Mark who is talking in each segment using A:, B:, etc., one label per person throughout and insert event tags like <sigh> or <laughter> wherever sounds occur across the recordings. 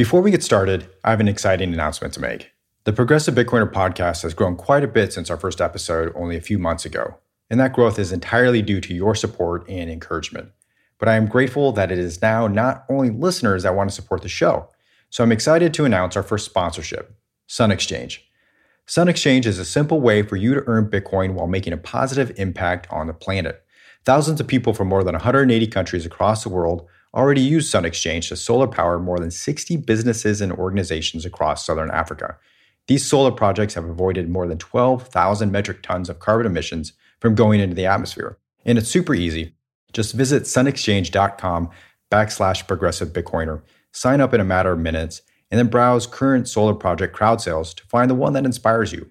A: Before we get started, I have an exciting announcement to make. The Progressive Bitcoiner podcast has grown quite a bit since our first episode only a few months ago, and that growth is entirely due to your support and encouragement. But I am grateful that it is now not only listeners that want to support the show. So I'm excited to announce our first sponsorship, Sun Exchange. Sun Exchange is a simple way for you to earn Bitcoin while making a positive impact on the planet. Thousands of people from more than 180 countries across the world already use Sun Exchange to solar power more than 60 businesses and organizations across southern Africa. These solar projects have avoided more than 12,000 metric tons of carbon emissions from going into the atmosphere. And it's super easy. Just visit sunexchange.com backslash progressive Bitcoiner, sign up in a matter of minutes, and then browse current solar project crowd sales to find the one that inspires you.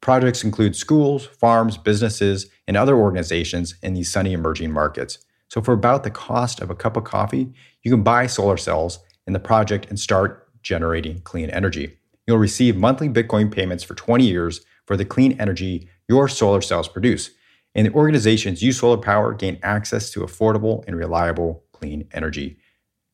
A: Projects include schools, farms, businesses, and other organizations in these sunny emerging markets. So, for about the cost of a cup of coffee, you can buy solar cells in the project and start generating clean energy. You'll receive monthly Bitcoin payments for 20 years for the clean energy your solar cells produce. And the organizations use solar power gain access to affordable and reliable clean energy.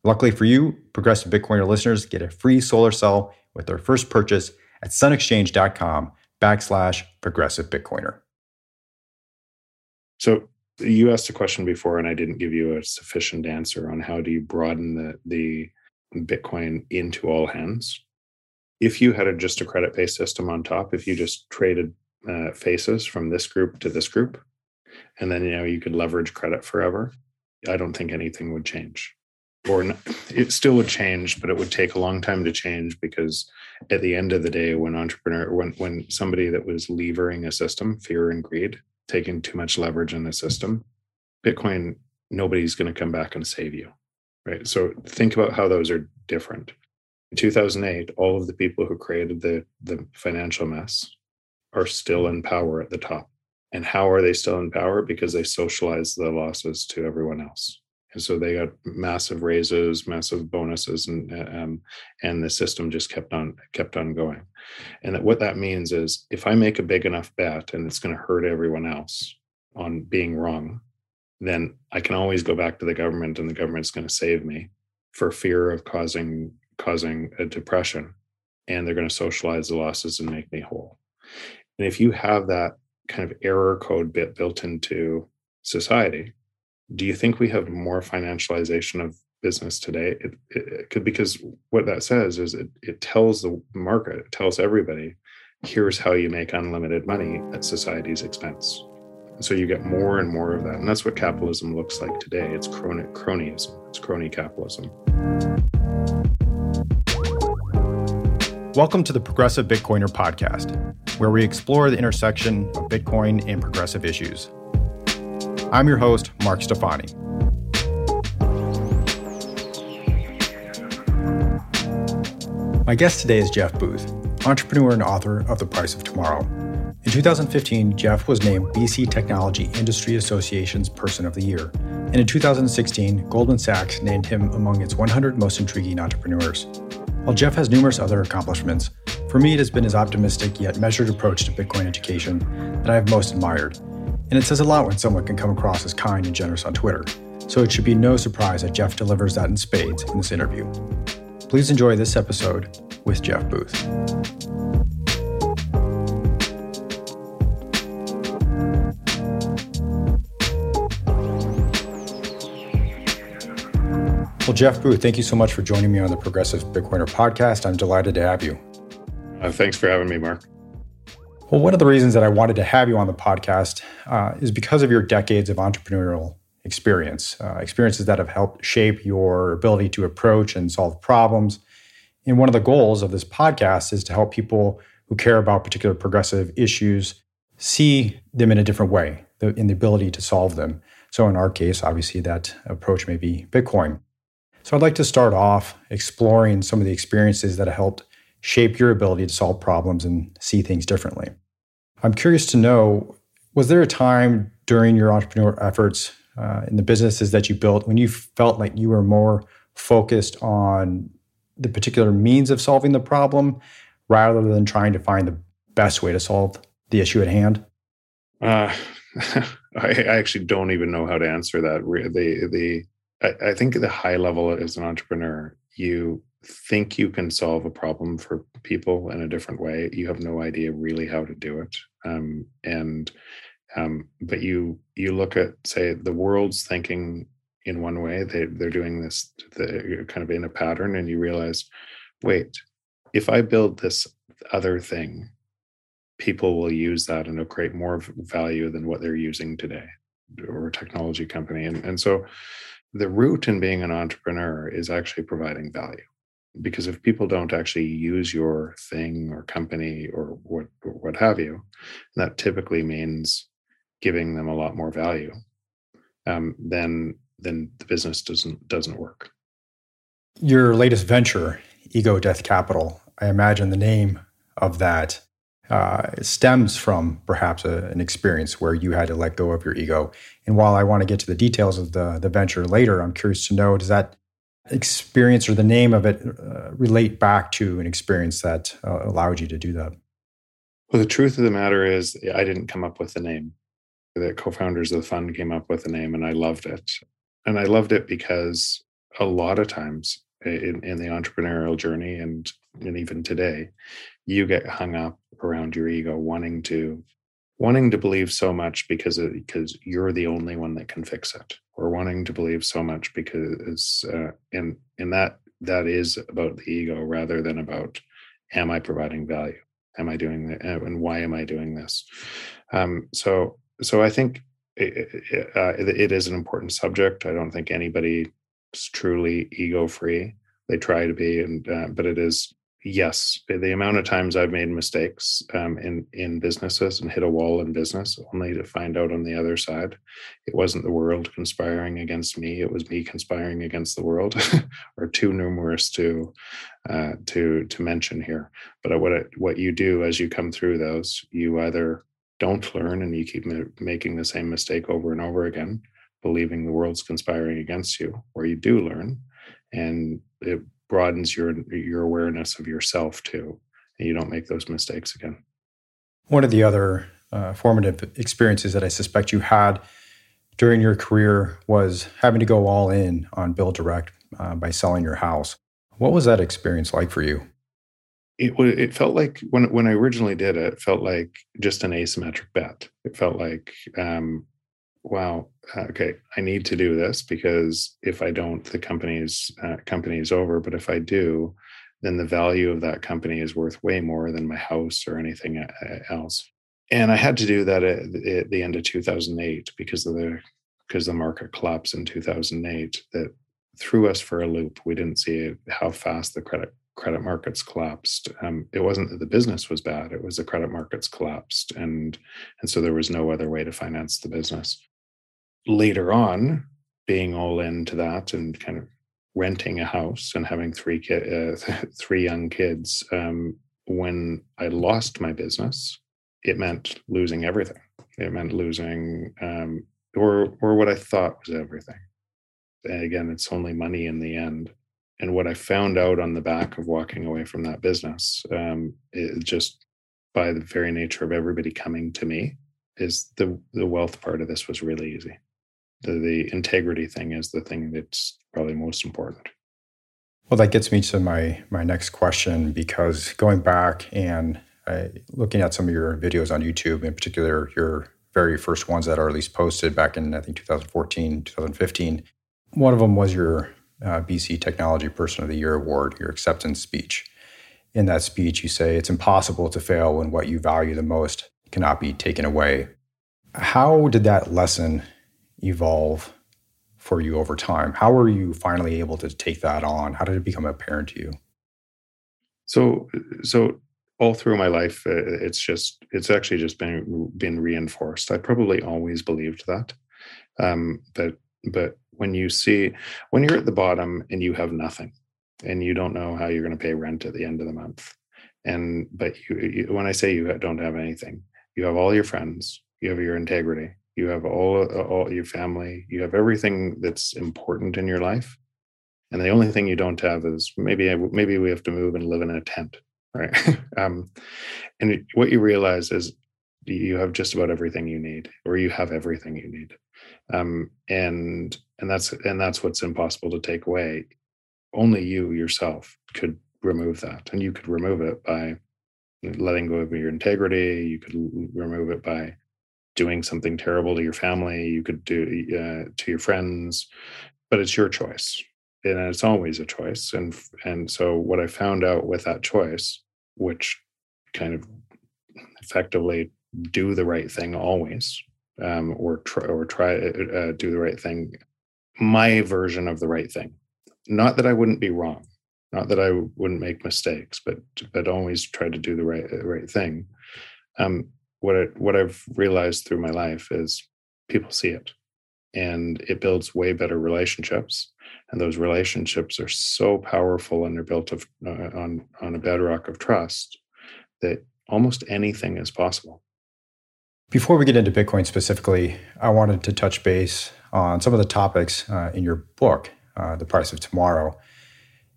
A: Luckily for you, Progressive Bitcoiner listeners get a free solar cell with their first purchase at sunexchange.com backslash progressive Bitcoiner.
B: So you asked a question before, and I didn't give you a sufficient answer on how do you broaden the the Bitcoin into all hands. If you had a, just a credit based system on top, if you just traded uh, faces from this group to this group, and then you know you could leverage credit forever, I don't think anything would change. Or it still would change, but it would take a long time to change because at the end of the day, when entrepreneur, when when somebody that was levering a system, fear and greed, taking too much leverage in the system, Bitcoin, nobody's going to come back and save you. Right. So think about how those are different. In 2008, all of the people who created the, the financial mess are still in power at the top. And how are they still in power? Because they socialize the losses to everyone else. And so they got massive raises, massive bonuses, and um, and the system just kept on kept on going. And that what that means is if I make a big enough bet and it's going to hurt everyone else on being wrong, then I can always go back to the government and the government's going to save me for fear of causing causing a depression. And they're going to socialize the losses and make me whole. And if you have that kind of error code bit built into society, do you think we have more financialization of business today? It, it, could because what that says is it, it tells the market it tells everybody here's how you make unlimited money at society's expense. And so you get more and more of that and that's what capitalism looks like today. It's crony, cronyism. It's crony capitalism.
A: Welcome to the progressive bitcoiner podcast where we explore the intersection of bitcoin and progressive issues i'm your host mark stefani My guest today is Jeff Booth, entrepreneur and author of The Price of Tomorrow. In 2015, Jeff was named BC Technology Industry Association's Person of the Year. And in 2016, Goldman Sachs named him among its 100 most intriguing entrepreneurs. While Jeff has numerous other accomplishments, for me it has been his optimistic yet measured approach to Bitcoin education that I have most admired. And it says a lot when someone can come across as kind and generous on Twitter. So it should be no surprise that Jeff delivers that in spades in this interview. Please enjoy this episode with Jeff Booth. Well, Jeff Booth, thank you so much for joining me on the Progressive Bitcoiner podcast. I'm delighted to have you.
B: Uh, thanks for having me, Mark.
A: Well, one of the reasons that I wanted to have you on the podcast uh, is because of your decades of entrepreneurial experience, uh, experiences that have helped shape your ability to approach and solve problems. And one of the goals of this podcast is to help people who care about particular progressive issues see them in a different way, in the ability to solve them. So, in our case, obviously, that approach may be Bitcoin. So, I'd like to start off exploring some of the experiences that have helped shape your ability to solve problems and see things differently. I'm curious to know was there a time during your entrepreneur efforts uh, in the businesses that you built when you felt like you were more focused on the particular means of solving the problem rather than trying to find the best way to solve the issue at hand?
B: Uh, <laughs> I, actually don't even know how to answer that. The the I, I think the high level as an entrepreneur, you think you can solve a problem for people in a different way. You have no idea really how to do it. Um, and um, but you you look at say the world's thinking in one way. They they're doing this the, kind of in a pattern, and you realize, wait, if I build this other thing, people will use that and it'll create more value than what they're using today, or a technology company. And and so the root in being an entrepreneur is actually providing value because if people don't actually use your thing or company or what or what have you that typically means giving them a lot more value um, then then the business doesn't doesn't work
A: your latest venture ego death capital i imagine the name of that uh, stems from perhaps a, an experience where you had to let go of your ego. And while I want to get to the details of the, the venture later, I'm curious to know does that experience or the name of it uh, relate back to an experience that uh, allowed you to do that?
B: Well, the truth of the matter is, I didn't come up with the name. The co founders of the fund came up with the name, and I loved it. And I loved it because a lot of times in, in the entrepreneurial journey and, and even today, you get hung up around your ego wanting to wanting to believe so much because it, because you're the only one that can fix it or wanting to believe so much because uh, and and that that is about the ego rather than about am i providing value? Am i doing that and why am i doing this? Um, so so i think it, it, uh, it is an important subject. I don't think anybody is truly ego free they try to be and uh, but it is yes, the amount of times I've made mistakes um, in in businesses and hit a wall in business, only to find out on the other side, it wasn't the world conspiring against me; it was me conspiring against the world, <laughs> are too numerous to uh, to to mention here. But what what you do as you come through those, you either don't learn and you keep making the same mistake over and over again, believing the world's conspiring against you, or you do learn and it broadens your your awareness of yourself too and you don't make those mistakes again.
A: One of the other uh, formative experiences that i suspect you had during your career was having to go all in on BuildDirect uh, by selling your house. What was that experience like for you?
B: It it felt like when when I originally did it, it felt like just an asymmetric bet. It felt like um, wow, okay, I need to do this because if I don't, the company's uh, company is over. But if I do, then the value of that company is worth way more than my house or anything uh, else. And I had to do that at, at the end of 2008 because of the because the market collapsed in 2008 that threw us for a loop. We didn't see how fast the credit credit markets collapsed. Um, it wasn't that the business was bad; it was the credit markets collapsed, and and so there was no other way to finance the business later on, being all into that and kind of renting a house and having three uh, <laughs> three young kids, um, when I lost my business, it meant losing everything. It meant losing, um, or or what I thought was everything. And again, it's only money in the end. And what I found out on the back of walking away from that business, um, just by the very nature of everybody coming to me, is the the wealth part of this was really easy the, the integrity thing is the thing that's probably most important.
A: Well, that gets me to my my next question because going back and uh, looking at some of your videos on YouTube, in particular your very first ones that are at least posted back in I think 2014, 2015, one of them was your uh, BC Technology Person of the Year award, your acceptance speech. In that speech, you say it's impossible to fail when what you value the most cannot be taken away. How did that lesson evolve for you over time? How were you finally able to take that on? How did it become apparent to you?
B: So, so all through my life, uh, it's just it's actually just been been reinforced. I probably always believed that, um, but but when you see when you're at the bottom and you have nothing, and you don't know how you're going to pay rent at the end of the month, and but you, you when I say you don't have anything, you have all your friends, you have your integrity, you have all all your family you have everything that's important in your life and the only thing you don't have is maybe maybe we have to move and live in a tent right <laughs> um, and what you realize is you have just about everything you need or you have everything you need um, and and that's and that's what's impossible to take away only you yourself could remove that. And you could remove it by letting go of your integrity. You could remove it by doing something terrible to your family. You could do uh, to your friends, but it's your choice, and it's always a choice. And and so what I found out with that choice, which kind of effectively do the right thing always, um, or try or try uh, uh do the right thing. My version of the right thing. Not that I wouldn't be wrong, not that I wouldn't make mistakes, but but always try to do the right uh, right thing. Um, what I, what I've realized through my life is people see it, and it builds way better relationships. And those relationships are so powerful, and they're built of, uh, on on a bedrock of trust that almost anything is possible.
A: Before we get into Bitcoin specifically, I wanted to touch base on some of the topics uh, in your book, uh, The Price of Tomorrow.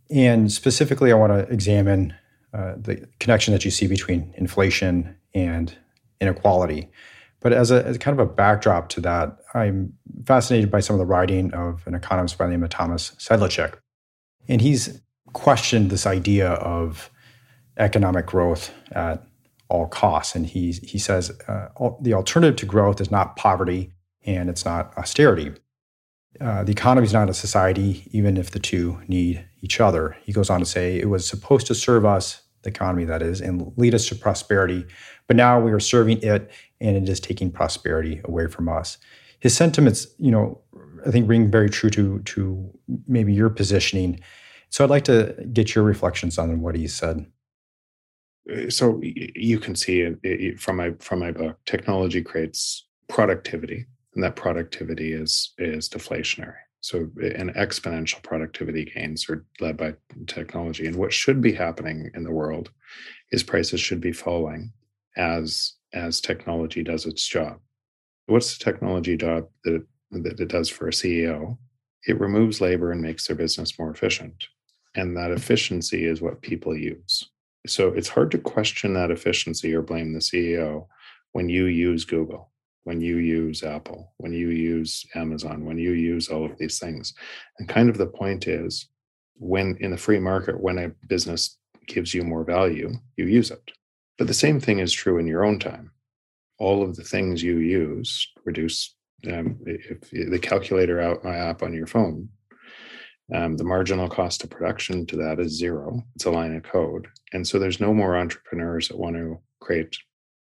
A: And specifically, I want to examine uh, the connection that you see between inflation and inequality. But as a as kind of a backdrop to that, I'm fascinated by some of the writing of an economist by the name of Thomas Sedlacek. And he's questioned this idea of economic growth at all costs. And he, he says uh, the alternative to growth is not poverty and it's not austerity. Uh, the economy is not a society, even if the two need each other. He goes on to say it was supposed to serve us, the economy that is, and lead us to prosperity. But now we are serving it and it is taking prosperity away from us. His sentiments, you know, I think ring very true to, to maybe your positioning. So I'd like to get your reflections on what he said.
B: So you can see from my from my book technology creates productivity and that productivity is is deflationary so eh, an exponential productivity gains are led by technology. And what should be happening in the world is prices should be falling as as technology does its job. What's the technology job that it, that it does for a ceo it removes labor and makes their business more efficient. And that mm-hmm. efficiency is what people use. So it's hard to question that efficiency or blame the CEO when you use Google, when you use Apple, when you use Amazon, when you use all of these things. And kind of the point is when in the free market, when a business gives you more value, you use it. But the same thing is true in your own time. All of the things you use reduce um, if the calculator app on your phone um, the marginal cost of production to that is zero. It's a line of code. And so there's no more entrepreneurs that want to create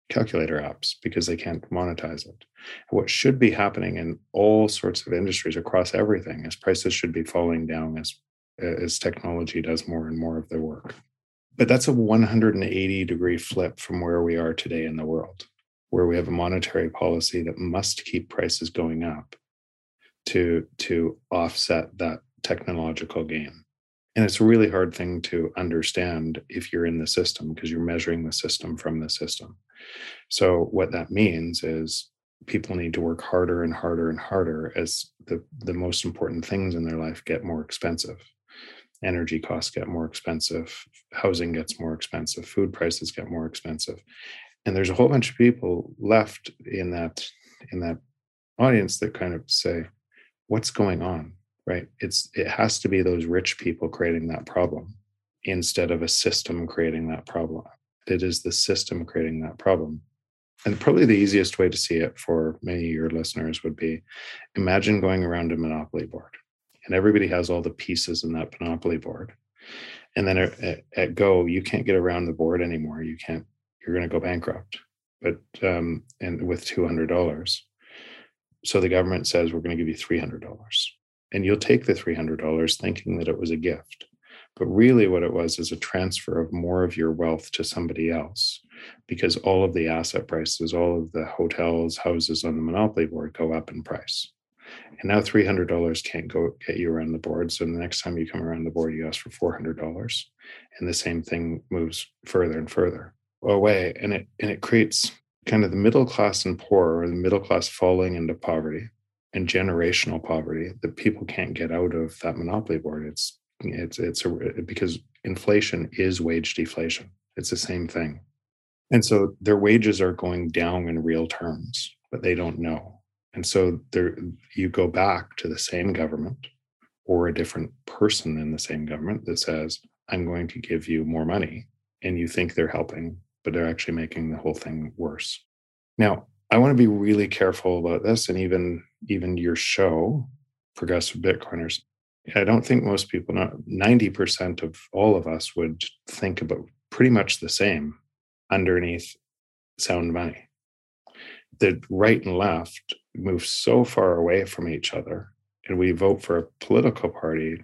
B: calculator apps because they can't monetize it. what should be happening in all sorts of industries across everything is prices should be falling down as as technology does more and more of their work. But that's a 180 degree flip from where we are today in the world, where we have a monetary policy that must keep prices going up to to offset that technological gain. And it's a really hard thing to understand if you're in the system because you're measuring the system from the system. So, what that means is people need to work harder and harder and harder as the, the most important things in their life get more expensive. Energy costs get more expensive, housing gets more expensive, food prices get more expensive. And there's a whole bunch of people left in that in that audience that kind of say, what's going on? Right? It's it has to be those rich people creating that problem instead of a system creating that problem. It is the system creating that problem. And probably the easiest way to see it for many of your listeners would be imagine going around a monopoly board and everybody has all the pieces in that monopoly board. And then at, at go you can't get around the board anymore. You can't you're going to go bankrupt. But um and with $200 so the government says we're going to give you $300 and you'll take the $300 thinking that it was a gift. But really, what it was is a transfer of more of your wealth to somebody else because all of the asset prices, all of the hotels, houses on the monopoly board go up in price. And now $300 can't go get you around the board. So the next time you come around the board, you ask for $400. And the same thing moves further and further away. And it, and it creates kind of the middle class and poor or the middle class falling into poverty and generational poverty that people can't get out of that monopoly board. It's it's it's a, because inflation is wage deflation. It's the same thing, and so their wages are going down in real terms, but they don't know. And so there, you go back to the same government or a different person in the same government that says, I'm going to give you more money. And you think they're helping, but they're actually making the whole thing worse. Now, I want to be really careful about this and even even your show, Progressive Bitcoiners. I don't think most people not 90% of all of us would think about pretty much the same underneath sound money. The right and left move so far away from each other, and we vote for a political party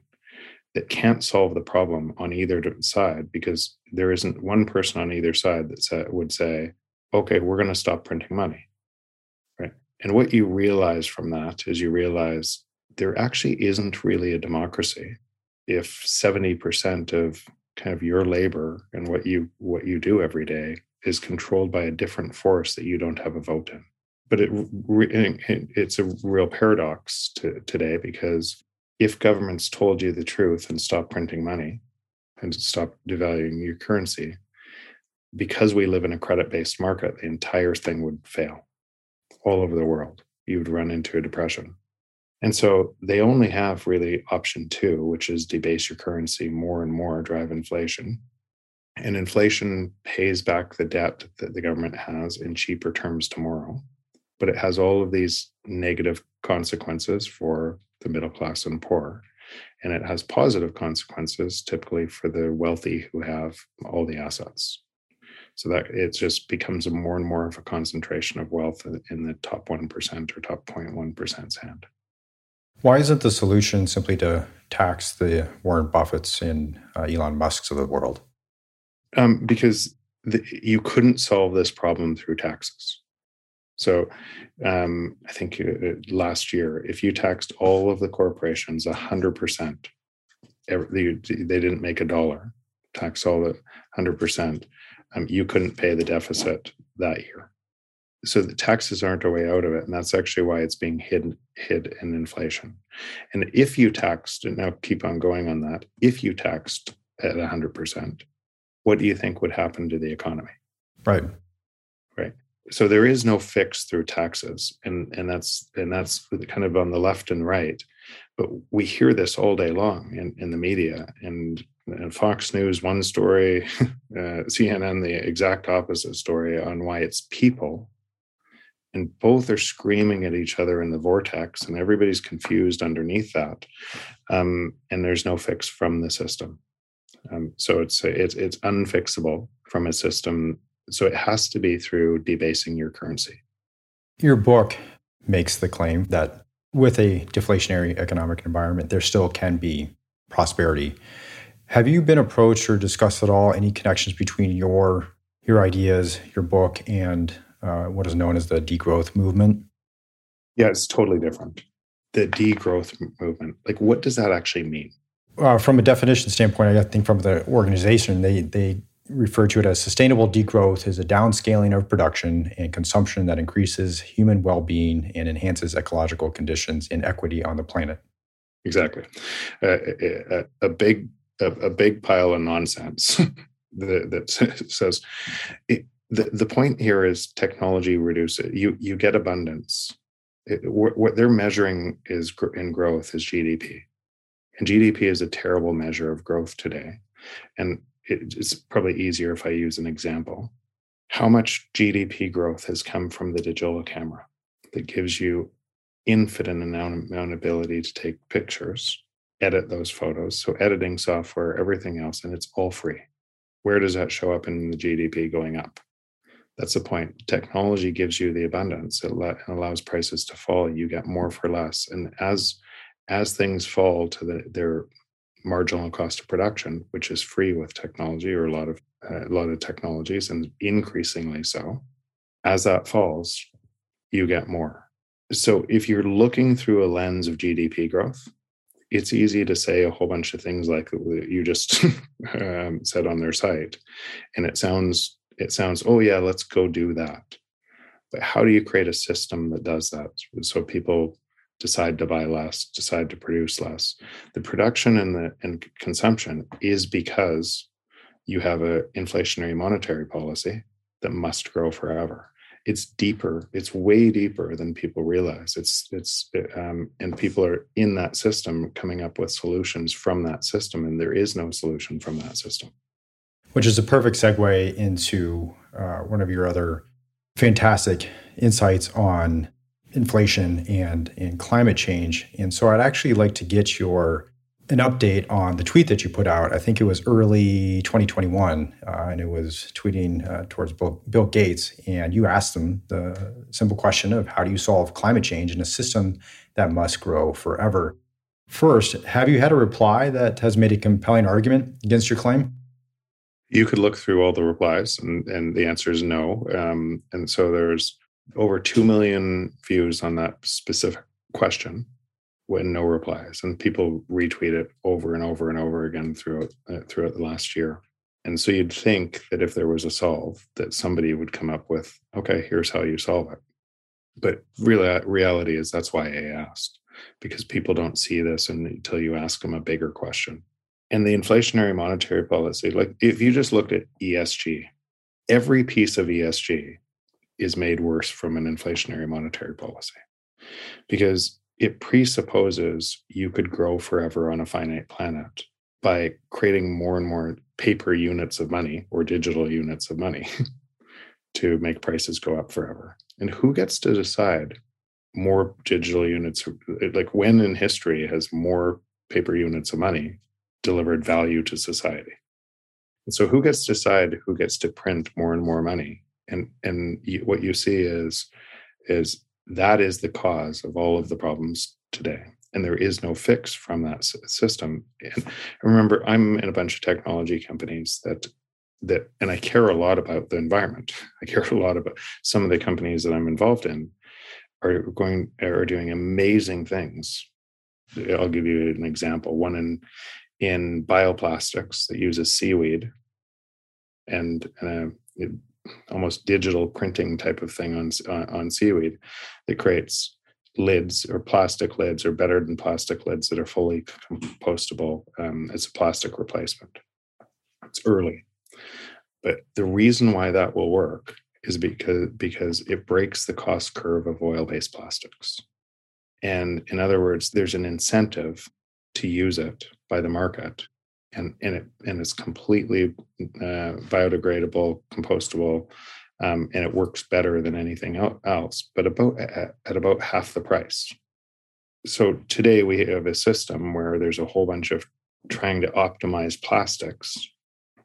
B: that can't solve the problem on either side because there isn't one person on either side that would say, okay, we're going to stop printing money. And what you realize from that is you realize there actually isn't really a democracy if 70% of kind of your labor and what you what you do every day is controlled by a different force that you don't have a vote in. But it, it's a real paradox to, today because if governments told you the truth and stopped printing money and stopped devaluing your currency because we live in a credit based market the entire thing would fail all over the world you would run into a depression and so they only have really option two, which is debase your currency more and more, drive inflation. And inflation pays back the debt that the government has in cheaper terms tomorrow. But it has all of these negative consequences for the middle class and poor. And it has positive consequences typically for the wealthy who have all the assets. So that it just becomes a more and more of a concentration of wealth in the top 1% or top 0.1%'s hand.
A: Why isn't the solution simply to tax the Warren Buffetts and uh, Elon Musk's of the world?
B: Um, because the, you couldn't solve this problem through taxes. So um, I think uh, last year, if you taxed all of the corporations 100%, every, they, they didn't make a dollar, tax all the 100%, um, you couldn't pay the deficit that year. So the taxes aren't a way out of it and that's actually why it's being hid hid in inflation. And if you taxed and now keep on going on that if you taxed at 100% what do you think would happen to the economy?
A: Right.
B: Right. So there is no fix through taxes and and that's and that's kind of on the left and right but we hear this all day long in, in the media and, and fox news one story <laughs> uh, cnn the exact opposite story on why it's people and both are screaming at each other in the vortex and everybody's confused underneath that um, and there's no fix from the system. Um, so it's it's it's unfixable from a system so it has to be through debasing your currency.
A: Your book makes the claim that with a deflationary economic environment there still can be prosperity have you been approached or discussed at all any connections between your your ideas your book and uh, what is known as the degrowth movement?
B: Yeah, it's totally different. The degrowth movement, like what does that actually mean?
A: Uh, from a definition standpoint, I think from the organization, they they refer to it as sustainable degrowth is a downscaling of production and consumption that increases human well-being and enhances ecological conditions and equity on the planet.
B: Exactly, uh, a, a, big a, a, big pile of nonsense <laughs> that, that <laughs> says it, the, the point here is technology reduces you you get abundance. It, what they're measuring is in growth is gdp and gdp is a terrible measure of growth today. And it's probably easier if i use an example how much gdp growth has come from the digital camera that gives you infinite amount, amount ability to take pictures edit those photos so editing software everything else and it's all free where does that show up in the gdp going up that's the point. Technology gives you the abundance. It allows prices to fall. You get more for less. And as as things fall to the, their marginal cost of production, which is free with technology or a lot of uh, a lot of technologies, and increasingly so, as that falls, you get more. So if you're looking through a lens of GDP growth, it's easy to say a whole bunch of things like you just <laughs> um, said on their site, and it sounds it sounds, oh, yeah, let's go do that. But how do you create a system that does that? So people decide to buy less, decide to produce less. The production and the and consumption is because you have an inflationary monetary policy that must grow forever. it's deeper it's way deeper than people realize it's it's um, and people are in that system coming up with solutions from that system and there is no solution from that system
A: which is a perfect segue into uh, one of your other fantastic insights on inflation and and climate change and so i'd actually like to get your an update on the tweet that you put out. I think it was early 2021, uh, and it was tweeting uh, towards Bill, Bill, Gates. And you asked him the simple question of how do you solve climate change in a system that must grow forever? First, have you had a reply that has made a compelling argument against your claim?
B: You could look through all the replies, and, and the answer is no. Um, and so there's over 2 million views on that specific question when no replies. And people retweet it over and over and over again throughout uh, throughout the last year. And so you'd think that if there was a solve that somebody would come up with okay here's how you solve it. But really reality is that's why i asked because people don't see this until you ask them a bigger question. And the inflationary monetary policy like if you just looked at esg every piece of esg is made worse from an inflationary monetary policy because it presupposes you could grow forever on a finite planet by creating more and more paper units of money or digital units of money <laughs> to make prices go up forever. And who gets to decide more digital units? Uh, like when in history has more paper units of money delivered value to society? And so who gets to decide who gets to print more and more money? And and you, what you see is is that is the cause of all of the problems today and there is no fix from that system. And remember i'm in a bunch of technology companies that that and i care a lot about the environment. <laughs> I care a lot about some of the companies that i'm involved in are going are doing amazing things. I'll give you an example. One in in bioplastics that uses seaweed and uh, almost digital printing type of thing on on seaweed that creates lids or plastic lids or better than plastic lids that are fully compostable um, as a plastic replacement. It's early, but the reason why that will work is because because it breaks the cost curve of oil-based plastics. And in other words, there's an incentive to use it by the market and and it and it's completely uh, biodegradable, compostable, um, and it works better than anything else. But about at, at about half the price. So today we have a system where there's a whole bunch of trying to optimize plastics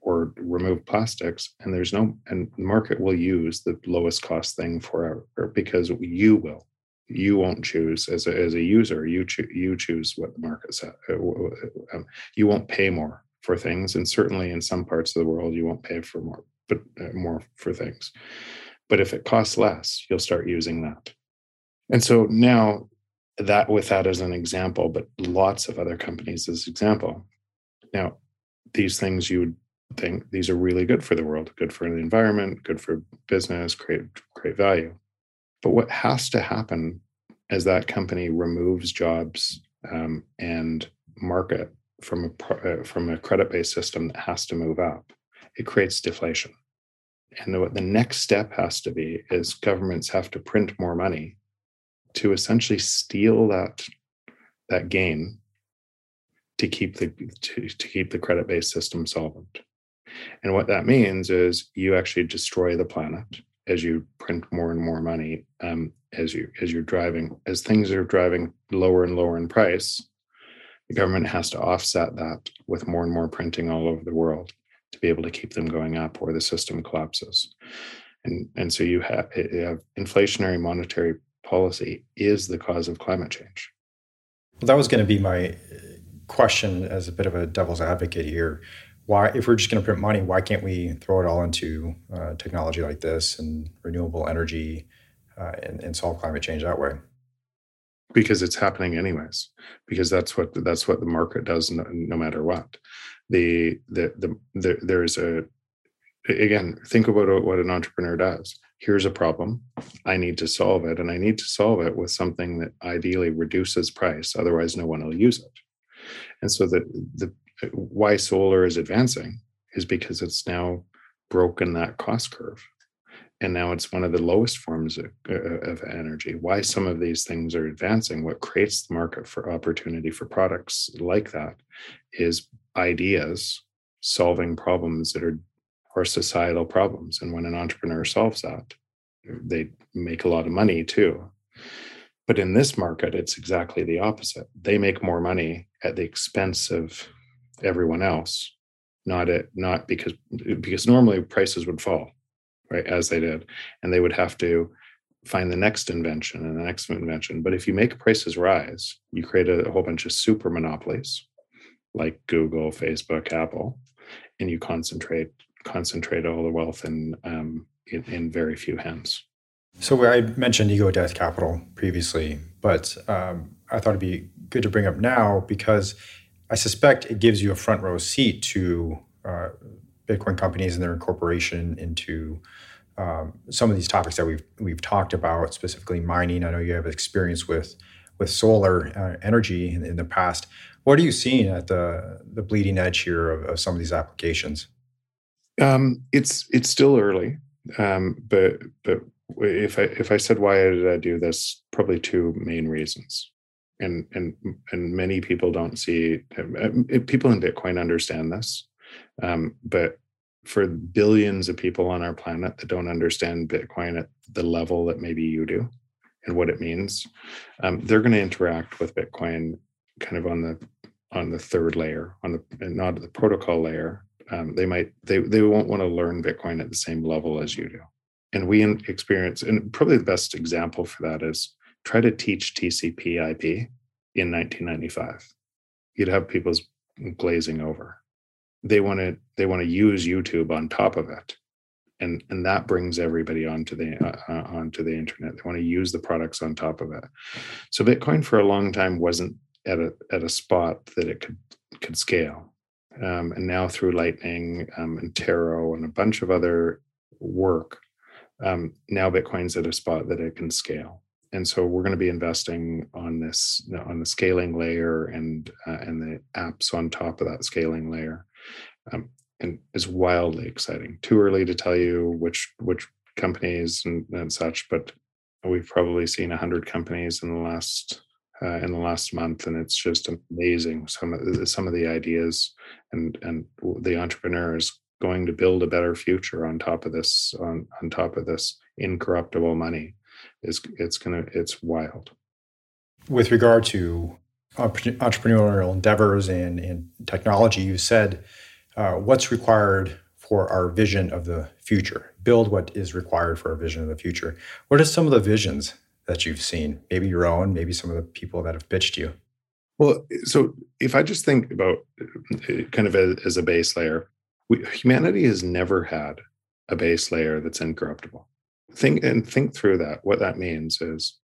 B: or remove plastics and there's no and the market will use the lowest cost thing forever because you will you won't choose as a, as a user. You choose you choose what the market says uh, um, you won't pay more for things and certainly in some parts of the world you won't pay for more but uh, more for things. But if it costs less you'll start using that. And so now that with that as an example but lots of other companies as example now these things you would think these are really good for the world good for the environment good for business create create value but what has to happen as that company removes jobs um, and market from a uh, from a credit based system that has to move up, it creates deflation. And what the next step has to be is governments have to print more money to essentially steal that that gain to keep the to, to keep the credit based system solvent. And what that means is you actually destroy the planet as you print more and more money um, as you as you're driving as things are driving lower and lower in price the government has to offset that with more and more printing all over the world to be able to keep them going up or the system collapses. And and so you have, you have inflationary monetary policy is the cause of climate change.
A: Well that was going to be my question as a bit of a devil's advocate here why if we're just going to print money why can't we throw it all into uh, technology like this and renewable energy uh, and, and, solve climate change that way?
B: Because it's happening anyways because that's what that's what the market does no, no matter what. The, the the the there's a again think about what an entrepreneur does. Here's a problem. I need to solve it and i need to solve it with something that ideally reduces price otherwise no one will use it. And so the the why solar is advancing is because it's now broken that cost curve. and now it's one of the lowest forms of, uh, of, energy. Why some of these things are advancing what creates the market for opportunity for products like that is ideas solving problems that are are societal problems. And when an entrepreneur solves that they make a lot of money too. But in this market it's exactly the opposite. They make more money at the expense of everyone else not at not because because normally prices would fall right as they did and they would have to find the next invention and the next invention. But if you make prices rise you create a, a whole bunch of super monopolies like google facebook apple and you concentrate concentrate all the wealth in um, in, in, very few hands.
A: So i mentioned ego death capital previously but um, i thought it'd be good to bring up now because i suspect it gives you a front row seat to uh, Bitcoin companies and their incorporation into um, some of these topics that we've we've talked about, specifically mining. I know you have experience with with solar uh, energy in, in, the past. What are you seeing at the the bleeding edge here of, of some of these applications?
B: Um, it's it's still early, um, but but if I if I said why did I do this, probably two main reasons, and and and many people don't see uh, people in Bitcoin understand this, um, but for billions of people on our planet that don't understand Bitcoin at the level that maybe you do and what it means, um, they're going to interact with Bitcoin kind of on the on the third layer, on the not the protocol layer. Um, they might they they won't want to learn Bitcoin at the same level as you do. And we experience, and probably the best example for that is try to teach TCP/IP in 1995. You'd have people's glazing over they want to they want to use YouTube on top of it, and and that brings everybody onto the uh, uh, onto the internet. They want to use the products on top of it. So Bitcoin for a long time wasn't at a at a spot that it could could scale, um, and now through Lightning um, and Taro and a bunch of other work, um, now Bitcoin's at a spot that it can scale and so we're going to be investing on this on the scaling layer and uh, and the apps on top of that scaling layer. Um, and is wildly exciting. Too early to tell you which which companies and, and such but we've probably seen 100 companies in the last uh, in the last month and it's just amazing some of the, some of the ideas and and the entrepreneurs going to build a better future on top of this on on top of this incorruptible money is it's gonna it's wild.
A: With regard to entrepreneurial endeavors and, and technology, you said uh, what's required for our vision of the future. Build what is required for our vision of the future. What are some of the visions that you've seen? Maybe your own, maybe some of the people that have pitched you.
B: Well, so if I just think about uh, kind of as, as a base layer, we, humanity has never had a base layer that's incorruptible think and think through that. What that means is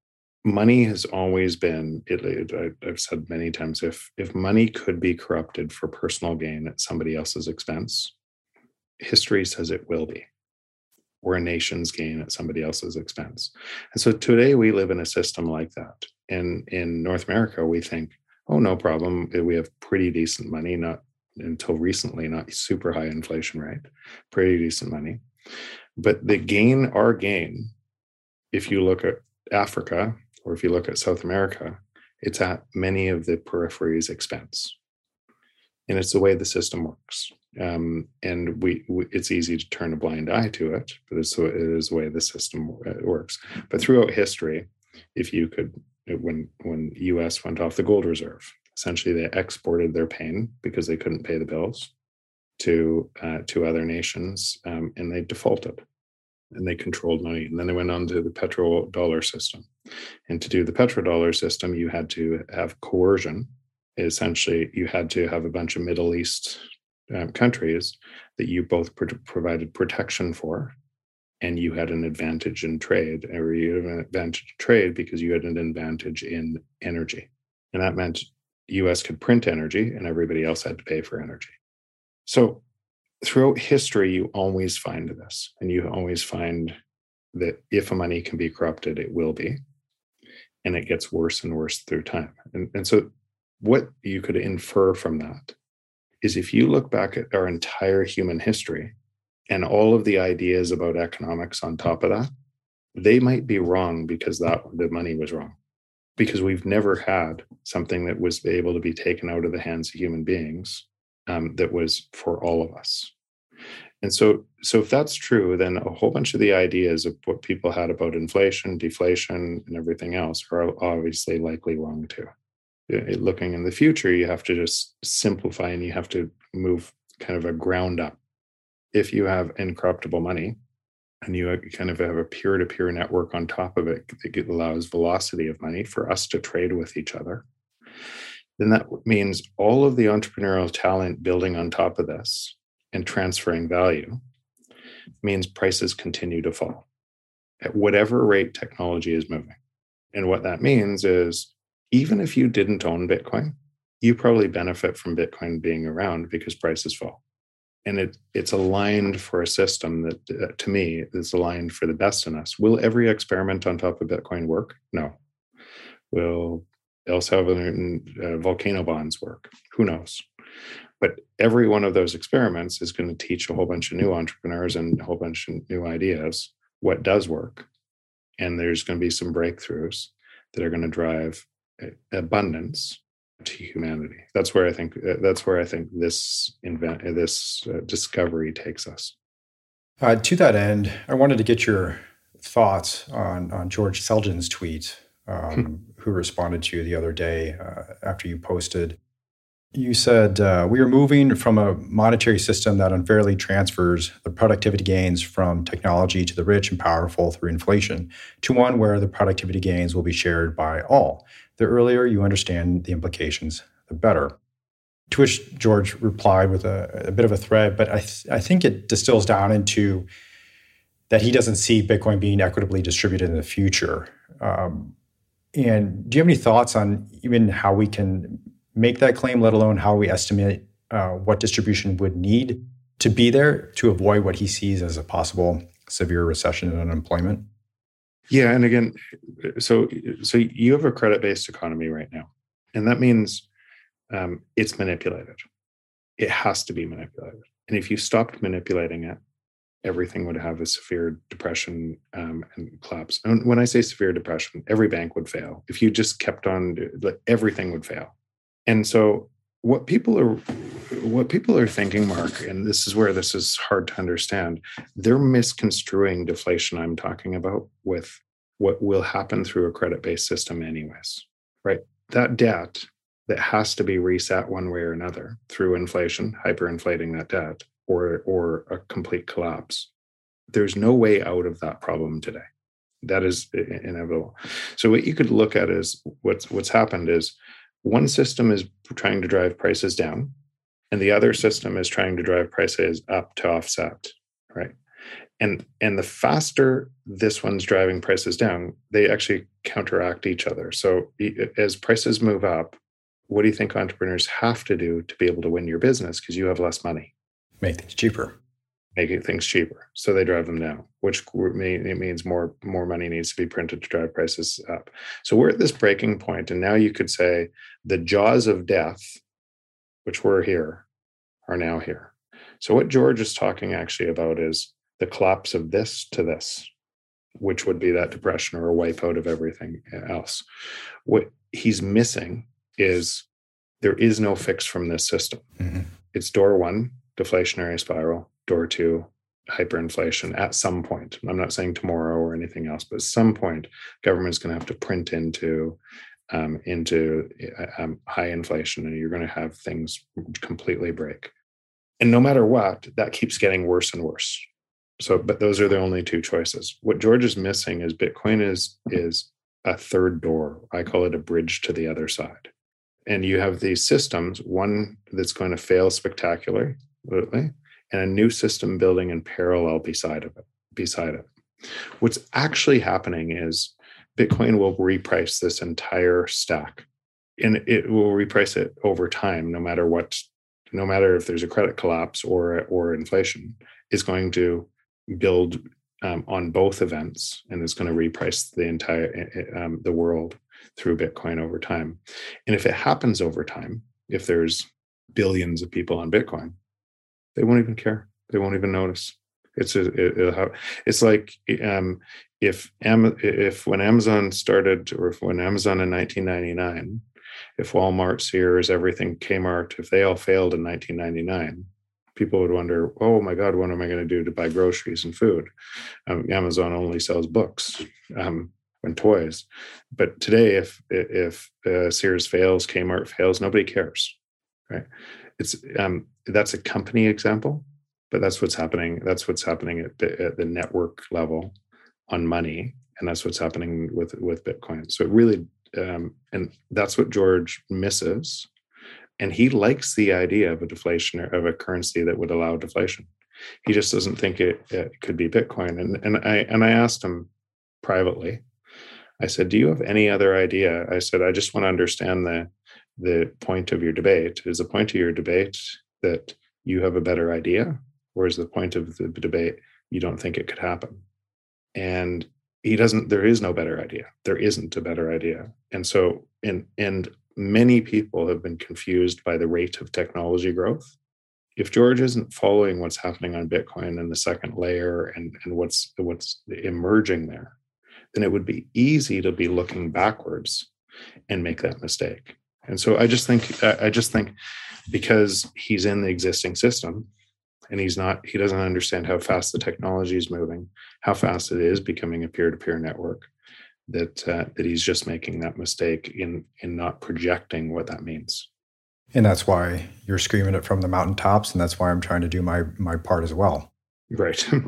B: money has always been i've said many times if if money could be corrupted for personal gain at somebody else's expense history says it will be or a nation's gain at somebody else's expense. And so today we live in a system like that. In in north america we think oh no problem eh, we have pretty decent money not until recently not super high inflation rate pretty decent money but the gain, our gain, if you look at Africa or if you look at South America, it's at many of the peripheries' expense. And it's the way the system works. Um, and we, we, it's easy to turn a blind eye to it, but it's, it is the way the system uh, works. But throughout history, if you could, when when U.S. went off the gold reserve, essentially they exported their pain because they couldn't pay the bills to uh, to other nations, um, and they defaulted, and they controlled money. And then they went on to the petrodollar system, and to do the petrodollar system, you had to have coercion. Essentially, you had to have a bunch of Middle East um, countries that you both pro- provided protection for, and you had an advantage in trade, or you had an advantage in trade because you had an advantage in energy, and that meant U.S. could print energy, and everybody else had to pay for energy. So throughout history, you always find this, and you always find that if a money can be corrupted, it will be. And it gets worse and worse through time. And, and so, what you could infer from that is if you look back at our entire human history, and all of the ideas about economics on top of that, they might be wrong because that the money was wrong. Because we've never had something that was able to be taken out of the hands of human beings um, that was for all of us. And so, so if that's true, then a whole bunch of the ideas of what people had about inflation, deflation, and everything else are obviously likely wrong too. Looking in the future, you have to just simplify and you have to move kind of a ground up. If you have incorruptible money and you kind of have a peer to peer network on top of it that allows velocity of money for us to trade with each other, then that means all of the entrepreneurial talent building on top of this and transferring value means prices continue to fall at whatever rate technology is moving. And what that means is even if you didn't own Bitcoin, you probably benefit from Bitcoin being around because prices fall. And it, it's aligned for a system that, uh, to me, is aligned for the best in us. Will every experiment on top of Bitcoin work? No. Will El Salvador uh, volcano bonds work? Who knows? But every one of those experiments is going to teach a whole bunch of new entrepreneurs and a whole bunch of new ideas what does work. And there's going to be some breakthroughs that are going to drive uh, abundance to humanity. That's where I think uh, that's where I think this invent this uh, discovery takes us.
A: Uh, to that end, I wanted to get your thoughts on on George Selgin's tweet, um, who responded to you the other day uh, after you posted you said uh, we are moving from a monetary system that unfairly transfers the productivity gains from technology to the rich and powerful through inflation to one where the productivity gains will be shared by all. The earlier you understand the implications, the better. To which George replied with a, a bit of a thread, but I, th- I think it distills down into that he doesn't see Bitcoin being equitably distributed in the future. Um, and do you have any thoughts on even how we can make that claim, let alone how we estimate uh, what distribution would need to be there to avoid what he sees as a possible severe recession and unemployment?
B: Yeah, and again, so so you have a credit-based economy right now, and that means um, it's manipulated. It has to be manipulated, and if you stopped manipulating it, everything would have a severe depression um, and collapse. And when I say severe depression, every bank would fail. If you just kept on, like everything would fail and so what people are what people are thinking mark and this is where this is hard to understand they're misconstruing deflation i'm talking about with what will happen through a credit based system anyways right that debt that has to be reset one way or another through inflation hyperinflating that debt or or a complete collapse. There's no way out of that problem today. That is inevitable. So what you could look at is what's what's happened is one system is trying to drive prices down and the other system is trying to drive prices up to offset right? And and the faster this one's driving prices down they actually counteract each other. So as prices move up what do you think entrepreneurs have to do to be able to win your business? Because you have less money
A: make things cheaper
B: making things cheaper. So they drive them down, which it means more more money needs to be printed to drive prices up. So we're at this breaking point, and now you could say the jaws of death, which were here, are now here. So what George is talking actually about is the collapse of this to this, which would be that depression or a wipeout of everything else. What he's missing is there is no fix from this system. Mm-hmm. It's door one, deflationary spiral door to hyperinflation at some point. I'm not saying tomorrow or anything else, but at some point, government's going to have to print into um, into uh, um, high inflation, and you're going to have things completely break. And no matter what, that keeps getting worse and worse. So, but those are the only two choices. What George is missing is Bitcoin is is a third door. I call it a bridge to the other side. And you have these systems, one that's going to fail spectacularly, and a new system building in parallel beside of it beside it. What's actually happening is bitcoin will reprice this entire stack. And it will reprice it over time no matter what no matter if there's a credit collapse or or inflation is going to build um, on both events and is going to reprice the entire eh, eh, um, the world through bitcoin over time. And if it happens over time if there's billions of people on bitcoin they won't even care. They won't even notice. It's a, it, it's like um, if if when Amazon started, or if when Amazon in 1999, if Walmart, Sears, everything, Kmart, if they all failed in 1999, people would wonder, oh my God, what am I going to do to buy groceries and food? Um, Amazon only sells books um, and toys. But today, if if uh, Sears fails, Kmart fails, nobody cares, right? It's um, that's a company example, but that's what's happening. That's what's happening at, at the network level on money, and that's what's happening with with Bitcoin. So it really, um, and that's what George misses and he likes the idea of a deflation of a currency that would allow deflation he just doesn't think it, it, could be bitcoin and and i and i asked him privately i said do you have any other idea i said i just want to understand the the point of your debate is the point of your debate that you have a better idea or is the point of the debate you don't think it could happen and he doesn't there is no better idea there isn't a better idea and so and and many people have been confused by the rate of technology growth. If George isn't following what's happening on Bitcoin and the second layer and, and what's what's emerging there, then it would be easy to be looking backwards and make that mistake. And so I just think I just think because he's in the existing system and he's not he doesn't understand how fast the technology is moving, how fast it is becoming a peer-to-peer network that uh, that he's just making that mistake in in not projecting what that means.
A: And that's why you're screaming it from the mountaintops and that's why i'm trying to do my my part as well.
B: Right. <laughs>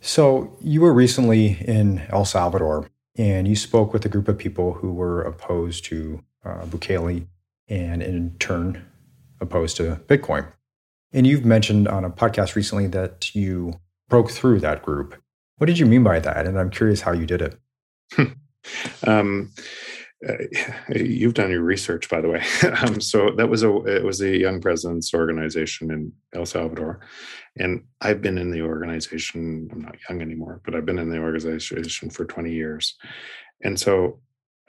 A: So you were recently in el salvador and you spoke with a group of people who were opposed to uh, bukele and in turn opposed to bitcoin. And you've mentioned on a podcast recently that you broke through that group. What did you mean by that? And i'm curious how you did it. <laughs>
B: Um, uh, you've done your research, by the way. <laughs> um, so that was a it was a young presidents organization in El Salvador, and I've been in the organization. I'm not young anymore, but I've been in the organization for 20 years, and so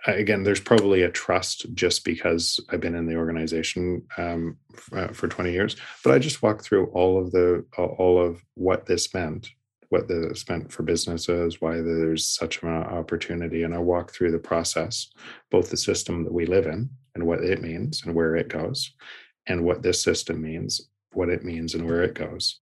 B: again, there's probably a trust just because I've been in the organization um, uh, for 20 years. But I just walked through all of the all of what this meant what this meant for businesses, why there's such an opportunity. And I walk through the process, both the system that we live in and what it means and where it goes, and what this system means, what it means and where it goes.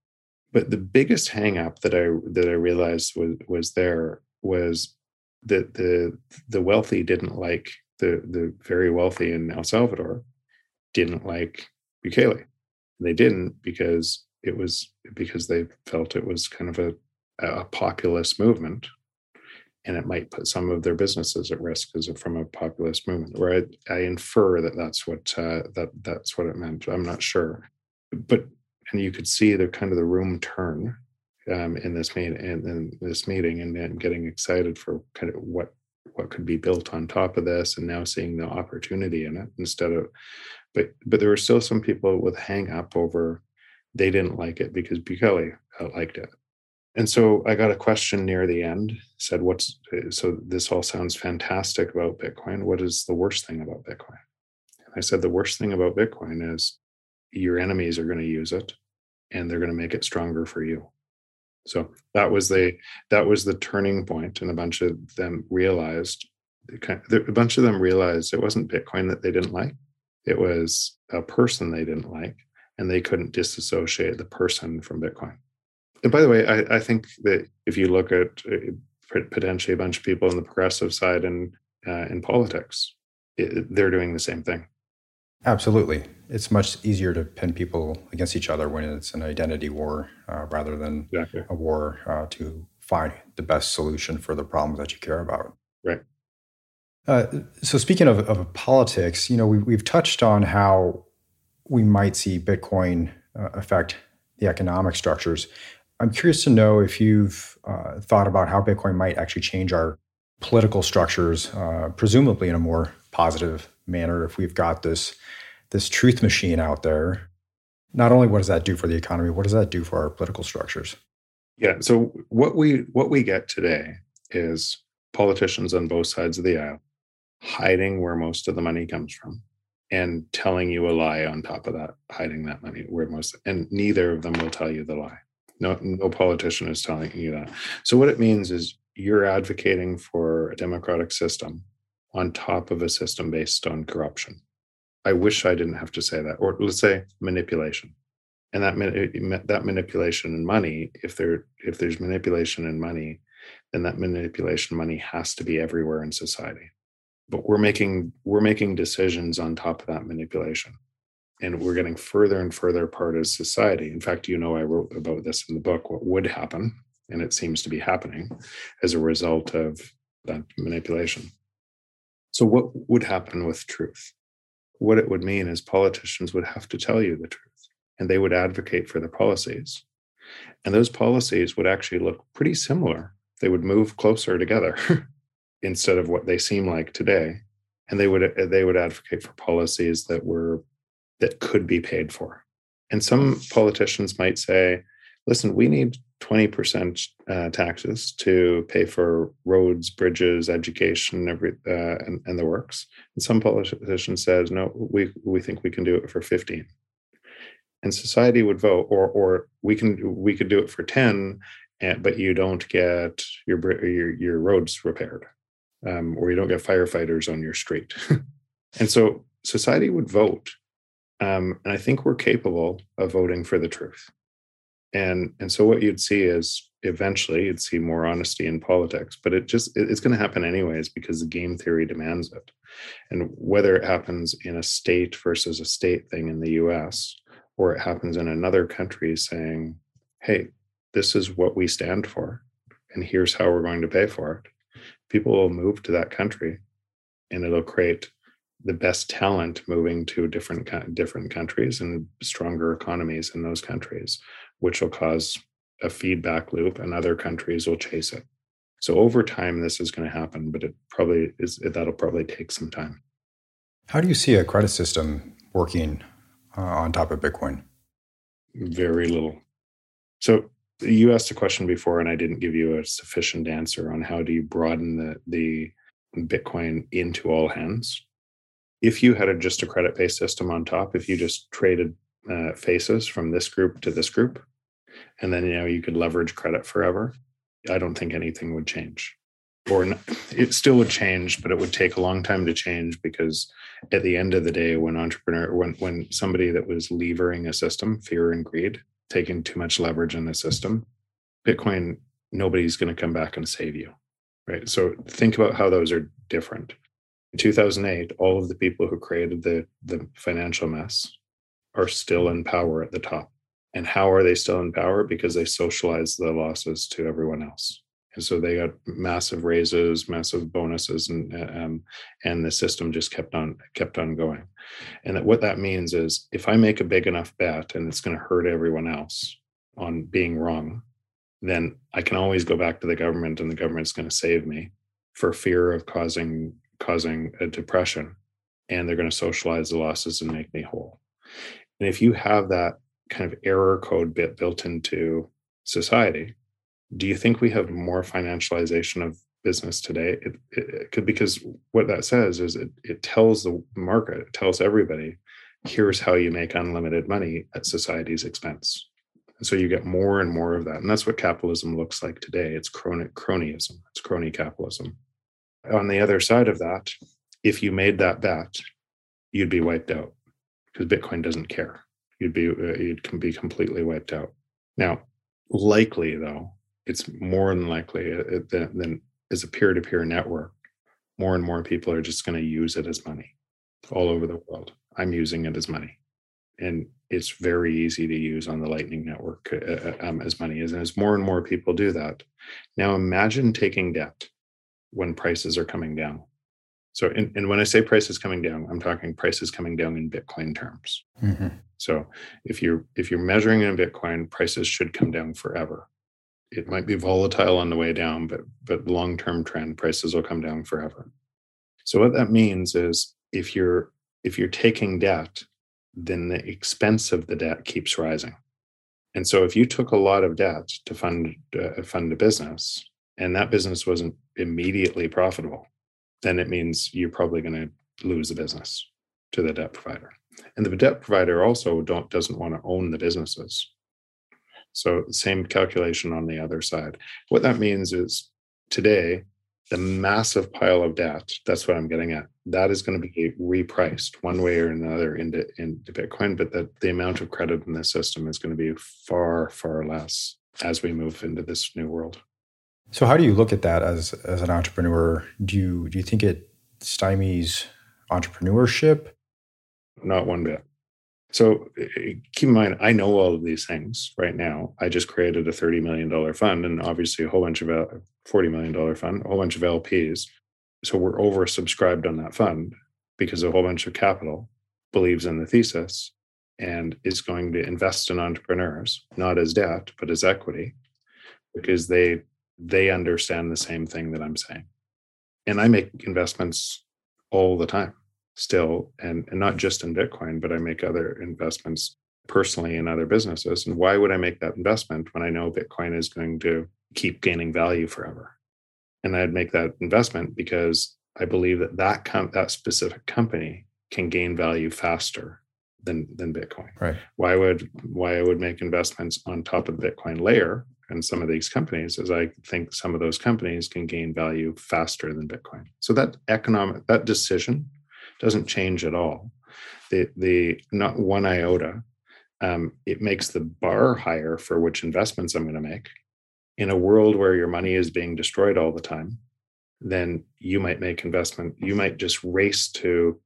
B: But the biggest hangup that I that I realized was was there was that the the wealthy didn't like the the very wealthy in El Salvador didn't like Bukele. They didn't because it was because they felt it was kind of a a populist movement and it might put some of their businesses at risk as from a populist movement. Where I, I infer that that's what uh, that that's what it meant. I'm not sure. But and you could see the kind of the room turn um, in this meeting in, in this meeting and, and getting excited for kind of what what could be built on top of this and now seeing the opportunity in it instead of but but there were still some people with hang up over they didn't like it because Bukele liked it and so I got a question near the end said, What's so this all sounds fantastic about Bitcoin. What is the worst thing about Bitcoin? And I said, The worst thing about Bitcoin is your enemies are going to use it and they're going to make it stronger for you. So that was the that was the turning point, and a bunch of them realized a bunch of them realized it wasn't Bitcoin that they didn't like; it was a person they didn't like, and they couldn't disassociate the person from Bitcoin and by the way, I, I, think that if you look at uh, potentially a bunch of people on the progressive side and uh, in politics, it, they're doing the same thing.
A: Absolutely, it's much easier to pin people against each other when it's an identity war uh, rather than exactly. a war uh, to find the best solution for the problems that you care about.
B: Right.
A: Uh, so, speaking of, of, politics, you know, we, we've touched on how we might see Bitcoin uh, affect the economic structures. I'm curious to know if you've uh, thought about how Bitcoin might actually change our political structures, uh, presumably in a more positive manner. If we've got this this truth machine out there, not only what does that do for the economy, what does that do for our political structures?
B: Yeah. So what we what we get today is politicians on both sides of the aisle hiding where most of the money comes from and telling you a lie on top of that, hiding that money where most and neither of them will tell you the lie No, no politician is telling you that. So what it means is you're advocating for a democratic system on top of a system based on corruption. I wish I didn't have to say that, or let's say manipulation. And that that manipulation in money, if there if there's manipulation in money, then that manipulation money has to be everywhere in society. But we're making we're making decisions on top of that manipulation and we're getting further and further apart as society. In fact, you know, I wrote about this in the book, what would happen, and it seems to be happening as a result of that manipulation. So, what would happen with truth? What it would mean is politicians would have to tell you the truth, and they would advocate for the policies. And those policies would actually look pretty similar. They would move closer together <laughs> instead of what they seem like today. And they would uh, they would advocate for policies that were that could be paid for. And some politicians might say, listen, we need 20% uh, taxes to pay for roads, bridges, education, every, uh, and, and the works. And some politician says, no, we, we think we can do it for 15. And society would vote, or, or we can we could do it for 10, and, but you don't get your, your, your roads repaired, um, or you don't get firefighters on your street. <laughs> and so society would vote um, and I think we're capable of voting for the truth. And and so what you'd see is eventually you'd see more honesty in politics, but it just it's going to happen anyways because the game theory demands it. And whether it happens in a state versus a state thing in the US or it happens in another country saying, "Hey, this is what we stand for and here's how we're going to pay for it." People will move to that country and it'll create the best talent moving to different different countries and stronger economies in those countries, which will cause a feedback loop, and other countries will chase it. So over time, this is going to happen, but it probably is that'll probably take some time.
A: How do you see a credit system working uh, on top of Bitcoin?
B: Very little. So you asked a question before, and I didn't give you a sufficient answer on how do you broaden the the Bitcoin into all hands if you had a, just a credit based system on top, if you just traded uh, faces from this group to this group, and then you know you could leverage credit forever, I don't think anything would change. Or <laughs> it still would change, but it would take a long time to change because at the end of the day, when entrepreneur, when when somebody that was levering a system, fear and greed, taking too much leverage in the system, Bitcoin, nobody's going to come back and save you, right? So think about how those are different. In 2008, all of the people who created the, the financial mess are still in power at the top. And how are they still in power? Because they socialized the losses to everyone else. And so they got massive raises, massive bonuses, and um, and the system just kept on kept on going. And what that means is, if I make a big enough bet and it's going to hurt everyone else on being wrong, then I can always go back to the government, and the government's going to save me for fear of causing causing a depression and they're going to socialize the losses and make me whole. And if you have that kind of error code bit built into society, do you think we have more financialization of business today? It, it, it could, because what that says is it, it tells the market, it tells everybody, here's how you make unlimited money at society's expense. And so you get more and more of that. And that's what capitalism looks like today. It's crony, cronyism, it's crony capitalism on the other side of that, if you made that bet, you'd be wiped out because Bitcoin doesn't care. You'd be uh, you'd be completely wiped out. Now, likely though, it's more than likely uh, uh, than, than as a peer-to-peer network. More and more people are just going to use it as money all over the world. I'm using it as money, and it's very easy to use on the Lightning Network uh, um, as money. And as more and more people do that, now imagine taking debt when prices are coming down. So, in, and when I say prices coming down, I'm talking prices coming down in Bitcoin terms. Mm-hmm. So, if you're if you're measuring in Bitcoin, prices should come down forever. It might be volatile on the way down, but but long term trend prices will come down forever. So, what that means is if you're if you're taking debt, then the expense of the debt keeps rising. And so, if you took a lot of debt to fund uh, fund a business, and that business wasn't immediately profitable, then it means you're probably going to lose the business to the debt provider. And the debt provider also don't doesn't want to own the businesses. So, same calculation on the other side. What that means is today, the massive pile of debt, that's what I'm getting at, that is going to be repriced one way or another into, into Bitcoin, but that the amount of credit in the system is going to be far, far less as we move into this new world.
A: So how do you look at that as as an entrepreneur? Do you do you think it stymies entrepreneurship?
B: Not one bit. So keep in mind, I know all of these things right now. I just created a $30 million fund and obviously a whole bunch of $40 million fund, a whole bunch of LPs. So we're oversubscribed on that fund because a whole bunch of capital believes in the thesis and is going to invest in entrepreneurs, not as debt, but as equity, because they they understand the same thing that I'm saying. And I make investments all the time still, and, and not just in Bitcoin, but I make other investments personally in other businesses. And why would I make that investment when I know Bitcoin is going to keep gaining value forever? And I'd make that investment because I believe that that, com- that specific company can gain value faster than than Bitcoin.
A: Right.
B: Why would why I would make investments on top of the Bitcoin layer and some of these companies is I think some of those companies can gain value faster than Bitcoin. So that economic that decision doesn't change at all. The the not one iota. Um, it makes the bar higher for which investments I'm going to make. In a world where your money is being destroyed all the time, then you might make investment. You might just race to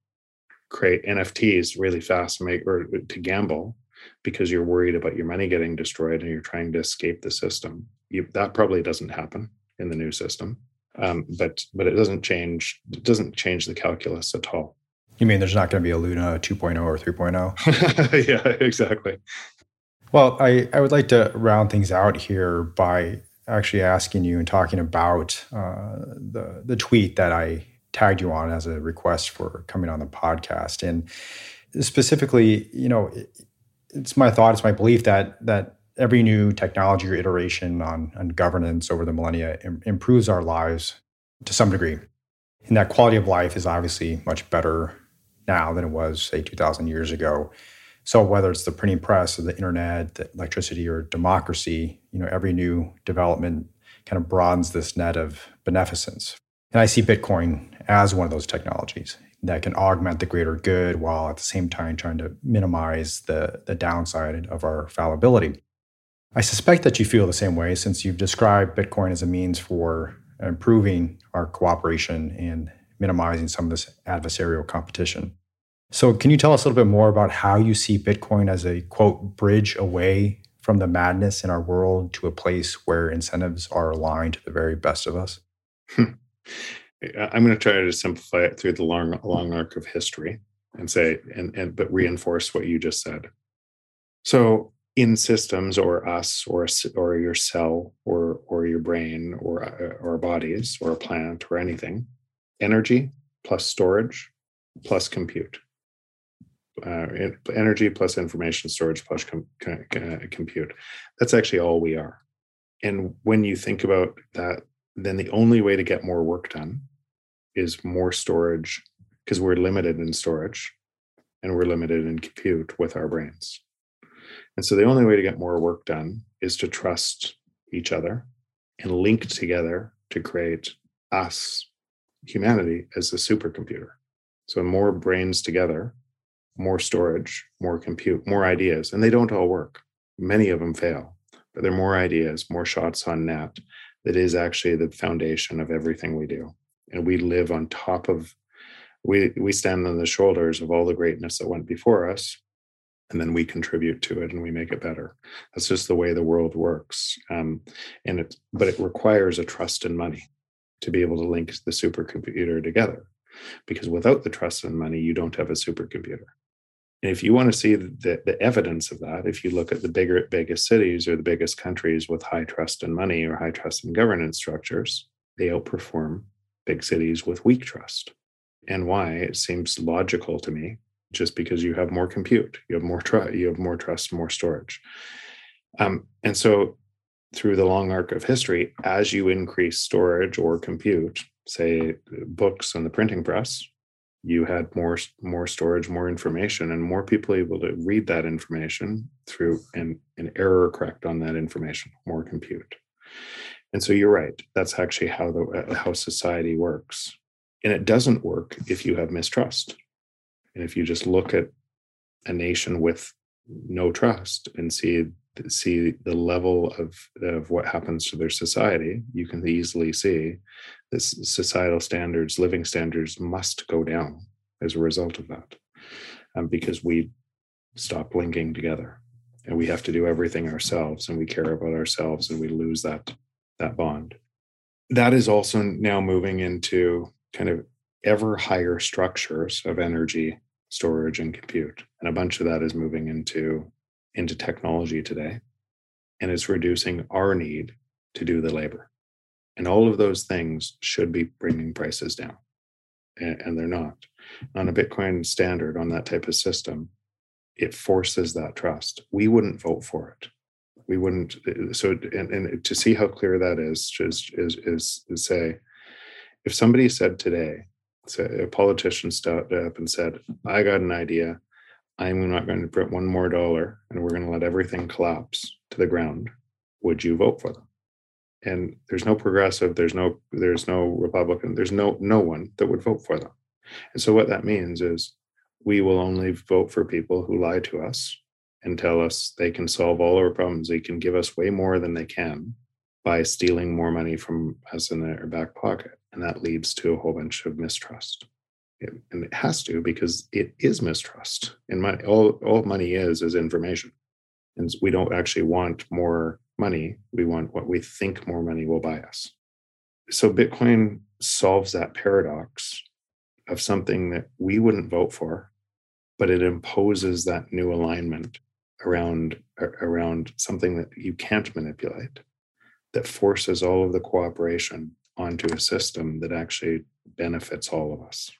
B: create NFTs really fast, make or to gamble because you're worried about your money getting destroyed and you're trying to escape the system. You, that probably doesn't happen in the new system, um, but but it doesn't change. It doesn't change the calculus at all.
A: You mean there's not going to be a Luna 2.0 or 3.0? <laughs>
B: yeah, exactly.
A: Well, I, I would like to round things out here by actually asking you and talking about uh, the the tweet that I tagged you on as a request for coming on the podcast. And specifically, you know, it's my thought, it's my belief that that every new technology or iteration on, on governance over the millennia Im- improves our lives to some degree. And that quality of life is obviously much better now than it was, say, 2,000 years ago. So whether it's the printing press or the internet, the electricity or democracy, you know, every new development kind of broadens this net of beneficence. And I see Bitcoin as one of those technologies that can augment the greater good while at the same time trying to minimize the, the downside of our fallibility. I suspect that you feel the same way since you've described Bitcoin as a means for improving our cooperation and minimizing some of this adversarial competition. So, can you tell us a little bit more about how you see Bitcoin as a quote bridge away from the madness in our world to a place where incentives are aligned to the very best of us? <laughs>
B: I'm going to try to simplify it through the long long arc of history and say and and but reinforce what you just said. So in systems or us or or your cell or or your brain or uh, or bodies or a plant or anything, energy plus storage plus compute. Uh, energy plus information storage plus com- com- compute. That's actually all we are. And when you think about that, then the only way to get more work done is more storage because we're limited in storage and we're limited in compute with our brains. And so the only way to get more work done is to trust each other and link together to create us, humanity, as a supercomputer. So more brains together, more storage, more compute, more ideas. And they don't all work. Many of them fail, but there are more ideas, more shots on net that is actually the foundation of everything we do and we live on top of we we stand on the shoulders of all the greatness that went before us and then we contribute to it and we make it better. That's just the way the world works um, and it but it requires a trust in money to be able to link the supercomputer together because without the trust in money you don't have a supercomputer. And if you want to see the, the evidence of that if you look at the bigger biggest cities or the biggest countries with high trust in money or high trust in governance structures they outperform big cities with weak trust. And why? It seems logical to me, just because you have more compute, you have more trust, you have more trust, more storage. Um, and so, through the long arc of history, as you increase storage or compute, say books and the printing press, you had more more storage more information and more people able to read that information through and, and error correct on that information more compute and so you're right that's actually how the uh, how society works. And it doesn't work if you have mistrust. And if you just look at a nation with no trust and see see the level of of what happens to their society you can easily see that societal standards living standards must go down as a result of that um, because we stop linking together. And we have to do everything ourselves and we care about ourselves and we lose that that bond. That is also now moving into kind of ever higher structures of energy storage and compute. And a bunch of that is moving into into technology today. And it's reducing our need to do the labor. And all of those things should be bringing prices down. And, and they're not. On a bitcoin standard on that type of system it forces that trust. We wouldn't vote for it we wouldn't so and, and to see how clear that is is is is, is say if somebody said today so a politician stood up and said, I got an idea. I'm not going to print one more dollar and we're going to let everything collapse to the ground. Would you vote for them? And there's no progressive, there's no there's no Republican, there's no no one that would vote for them. And so what that means is we will only vote for people who lie to us and tell us they can solve all our problems. They can give us way more than they can by stealing more money from us in their back pocket. And that leads to a whole bunch of mistrust. It, and it has to because it is mistrust. And money all, all money is is information. And we don't actually want more money. We want what we think more money will buy us. So bitcoin solves that paradox of something that we wouldn't vote for but it imposes that new alignment around around something that you can't manipulate that forces all of the cooperation onto a system that actually benefits all of us.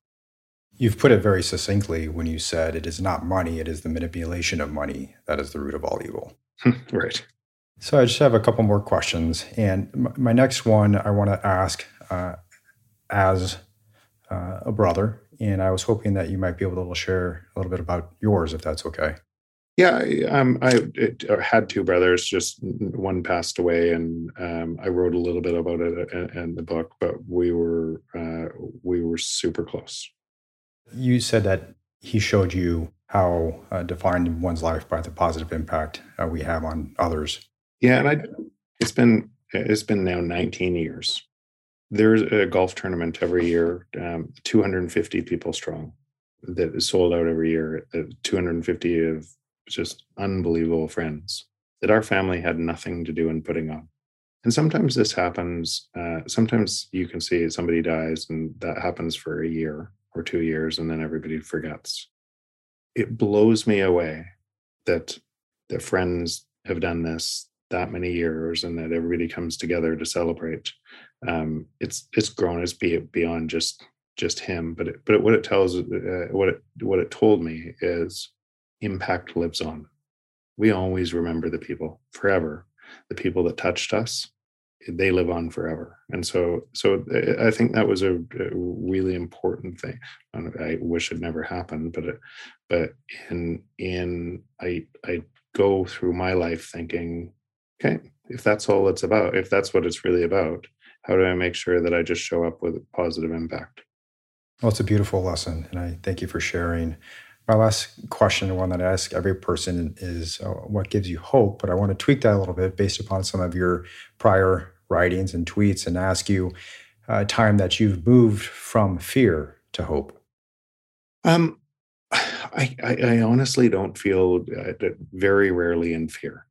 A: You've put it very succinctly when you said it is not money, it is the manipulation of money that is the root of all evil. <laughs>
B: right.
A: So I just have a couple more questions. And my next one I want to ask uh, as uh, a brother, and I was hoping that you might be able to share a little bit about yours, if that's okay.
B: Yeah, um, I it, uh, had two brothers. Just one passed away, and um, I wrote a little bit about it in, in the book. But we were uh, we were super close.
A: You said that he showed you how uh, defined one's life by the positive impact uh, we have on others.
B: Yeah, and I it's been it's been now 19 years. There's a golf tournament every year, um, 250 people strong, that is sold out every year. Uh, 250 of just unbelievable friends that our family had nothing to do in putting on. And sometimes this happens. Uh, sometimes you can see somebody dies, and that happens for a year or two years, and then everybody forgets. It blows me away that that friends have done this that many years, and that everybody comes together to celebrate. Um, it's it's grown. as be beyond just just him, but it, but what it tells, uh, what it what it told me is impact lives on. We always remember the people forever. The people that touched us, they live on forever. And so, so uh, I think that was a, a really important thing. I wish it never happened, but, but in in I I go through my life thinking, okay, if that's all it's about, if that's what it's really about, how do I make sure that I just show up with positive impact?
A: Well, it's a beautiful lesson, and I thank you for sharing. My last question, one that I ask every person, is uh, what gives you hope? But I want to tweak that a little bit based upon some of your prior writings and tweets and ask you uh, a time that you've moved from fear to hope.
B: Um, <sighs> I, I, I honestly don't feel uh, very rarely in fear.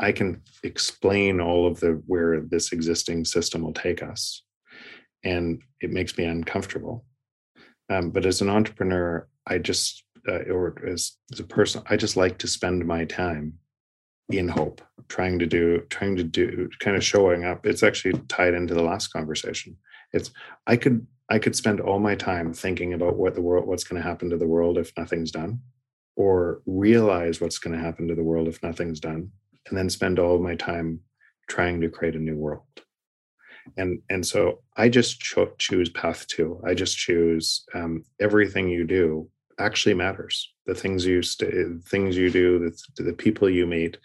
B: I can explain all of the where this existing system will take us, and it makes me uncomfortable. Um, but as an entrepreneur, I just uh, or as, as a person, I just like to spend my time in hope, trying to do, trying to do, kind of showing up. It's actually tied into the last conversation. It's I could I could spend all my time thinking about what the world, what's going to happen to the world if nothing's done, or realize what's going to happen to the world if nothing's done, and then spend all my time trying to create a new world. and and so i just cho- choose path two i just choose um, everything you do actually matters. The things you st- things you do the, the people you meet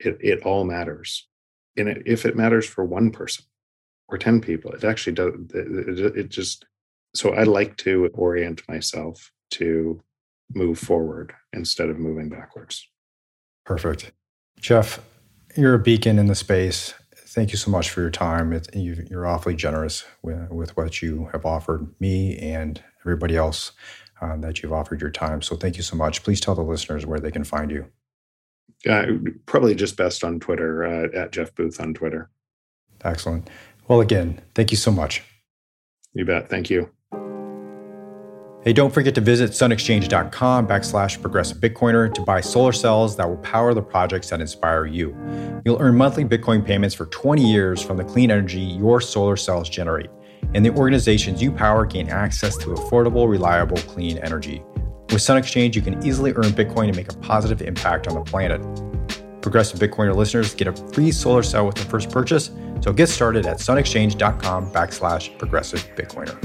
B: it, it all matters. And it, if it matters for one person or 10 people it actually does it, it just so i like to orient myself to move forward instead of moving backwards.
A: Perfect. Jeff you're a beacon in the space. Thank you so much for your time. It, you, are awfully generous with, with, what you have offered me and everybody else uh, that you've offered your time. So thank you so much. Please tell the listeners where they can find you.
B: Uh, probably just best on Twitter uh, at Jeff Booth on Twitter.
A: Excellent. Well, again, thank you so much.
B: You bet. Thank you.
A: Hey, don't forget to visit sunexchange.com backslash progressive Bitcoiner to buy solar cells that will power the projects that inspire you. You'll earn monthly Bitcoin payments for 20 years from the clean energy your solar cells generate, and the organizations you power gain access to affordable, reliable, clean energy. With Sun Exchange, you can easily earn Bitcoin and make a positive impact on the planet. Progressive Bitcoiner listeners get a free solar cell with their first purchase, so get started at sunexchange.com backslash progressive Bitcoiner.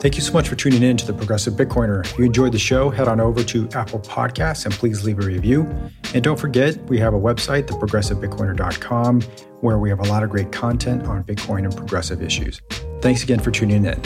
A: Thank you so much for tuning in to the Progressive Bitcoiner. If you enjoyed the show, head on over to Apple Podcasts and please leave a review. And don't forget, we have a website, theprogressivebitcoiner.com, where we have a lot of great content on Bitcoin and progressive issues. Thanks again for tuning in.